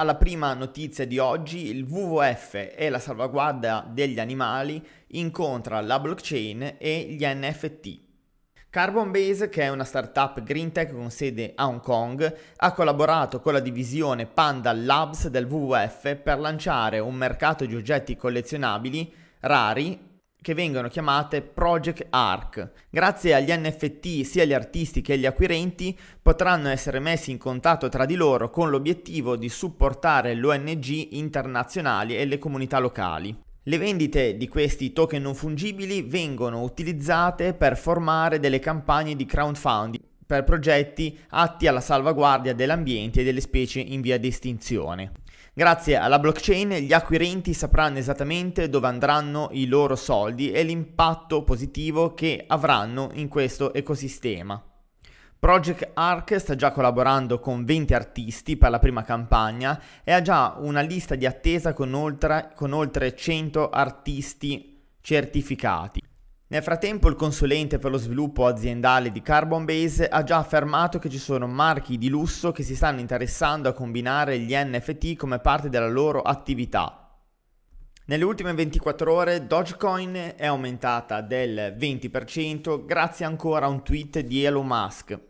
Alla prima notizia di oggi, il WWF e la salvaguardia degli animali incontra la blockchain e gli NFT. Carbon Base, che è una startup green tech con sede a Hong Kong, ha collaborato con la divisione Panda Labs del WWF per lanciare un mercato di oggetti collezionabili rari che vengono chiamate Project Arc. Grazie agli NFT sia gli artisti che gli acquirenti potranno essere messi in contatto tra di loro con l'obiettivo di supportare l'ONG internazionali e le comunità locali. Le vendite di questi token non fungibili vengono utilizzate per formare delle campagne di crowdfunding per progetti atti alla salvaguardia dell'ambiente e delle specie in via di estinzione. Grazie alla blockchain gli acquirenti sapranno esattamente dove andranno i loro soldi e l'impatto positivo che avranno in questo ecosistema. Project Arc sta già collaborando con 20 artisti per la prima campagna e ha già una lista di attesa con oltre, con oltre 100 artisti certificati. Nel frattempo il consulente per lo sviluppo aziendale di Carbon Base ha già affermato che ci sono marchi di lusso che si stanno interessando a combinare gli NFT come parte della loro attività. Nelle ultime 24 ore Dogecoin è aumentata del 20% grazie ancora a un tweet di Elon Musk.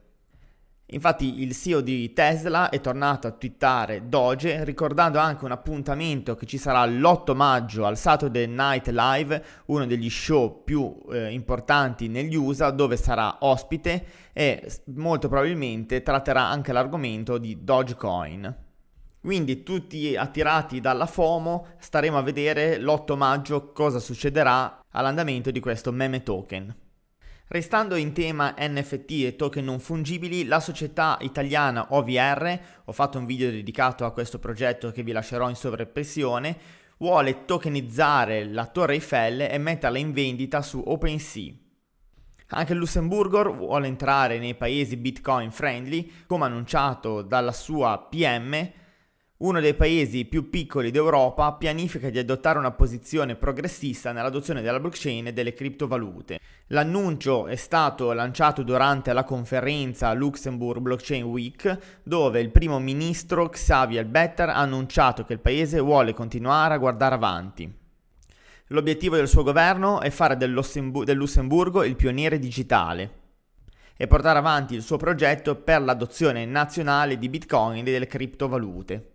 Infatti il CEO di Tesla è tornato a twittare Doge ricordando anche un appuntamento che ci sarà l'8 maggio al Saturday Night Live, uno degli show più eh, importanti negli USA dove sarà ospite e molto probabilmente tratterà anche l'argomento di Dogecoin. Quindi tutti attirati dalla FOMO staremo a vedere l'8 maggio cosa succederà all'andamento di questo meme token. Restando in tema NFT e token non fungibili, la società italiana OVR, ho fatto un video dedicato a questo progetto che vi lascerò in sovrappressione, vuole tokenizzare la Torre Eiffel e metterla in vendita su OpenSea. Anche il Lussemburgo vuole entrare nei paesi Bitcoin friendly, come annunciato dalla sua PM uno dei paesi più piccoli d'Europa pianifica di adottare una posizione progressista nell'adozione della blockchain e delle criptovalute. L'annuncio è stato lanciato durante la conferenza Luxembourg Blockchain Week, dove il primo ministro Xavier Better ha annunciato che il paese vuole continuare a guardare avanti. L'obiettivo del suo governo è fare del, Lussemburgo il pioniere digitale e portare avanti il suo progetto per l'adozione nazionale di Bitcoin e delle criptovalute.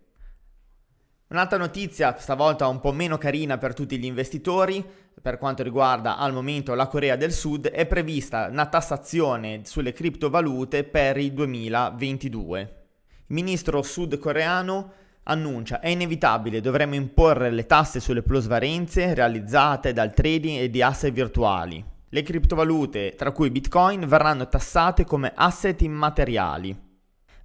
Un'altra notizia, stavolta un po' meno carina per tutti gli investitori, per quanto riguarda al momento la Corea del Sud, è prevista una tassazione sulle criptovalute per il 2022. Il ministro sudcoreano annuncia è inevitabile, dovremo imporre le tasse sulle plusvalenze realizzate dal trading e di asset virtuali. Le criptovalute, tra cui Bitcoin, verranno tassate come asset immateriali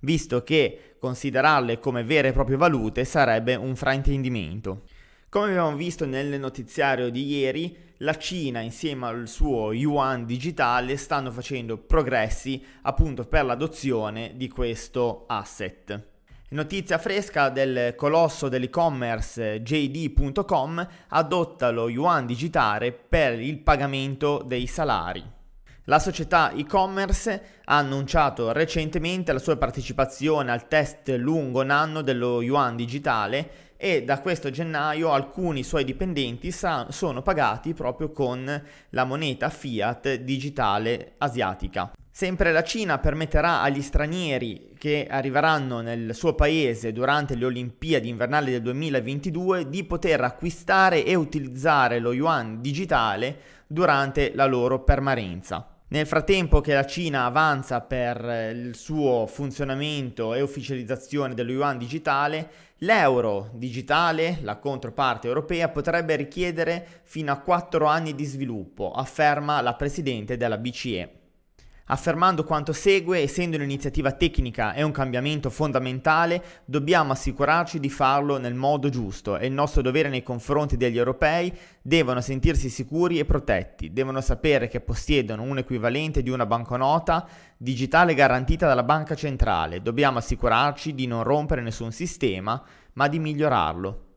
visto che considerarle come vere e proprie valute sarebbe un fraintendimento. Come abbiamo visto nel notiziario di ieri, la Cina insieme al suo yuan digitale stanno facendo progressi appunto per l'adozione di questo asset. Notizia fresca del colosso dell'e-commerce JD.com adotta lo yuan digitale per il pagamento dei salari. La società e-commerce ha annunciato recentemente la sua partecipazione al test lungo un anno dello yuan digitale e da questo gennaio alcuni suoi dipendenti sa- sono pagati proprio con la moneta fiat digitale asiatica. Sempre la Cina permetterà agli stranieri che arriveranno nel suo paese durante le Olimpiadi invernali del 2022 di poter acquistare e utilizzare lo yuan digitale durante la loro permanenza. Nel frattempo che la Cina avanza per eh, il suo funzionamento e ufficializzazione dello yuan digitale, l'euro digitale, la controparte europea, potrebbe richiedere fino a 4 anni di sviluppo, afferma la Presidente della BCE. Affermando quanto segue, essendo un'iniziativa tecnica e un cambiamento fondamentale, dobbiamo assicurarci di farlo nel modo giusto e il nostro dovere nei confronti degli europei devono sentirsi sicuri e protetti, devono sapere che possiedono un equivalente di una banconota digitale garantita dalla banca centrale, dobbiamo assicurarci di non rompere nessun sistema, ma di migliorarlo.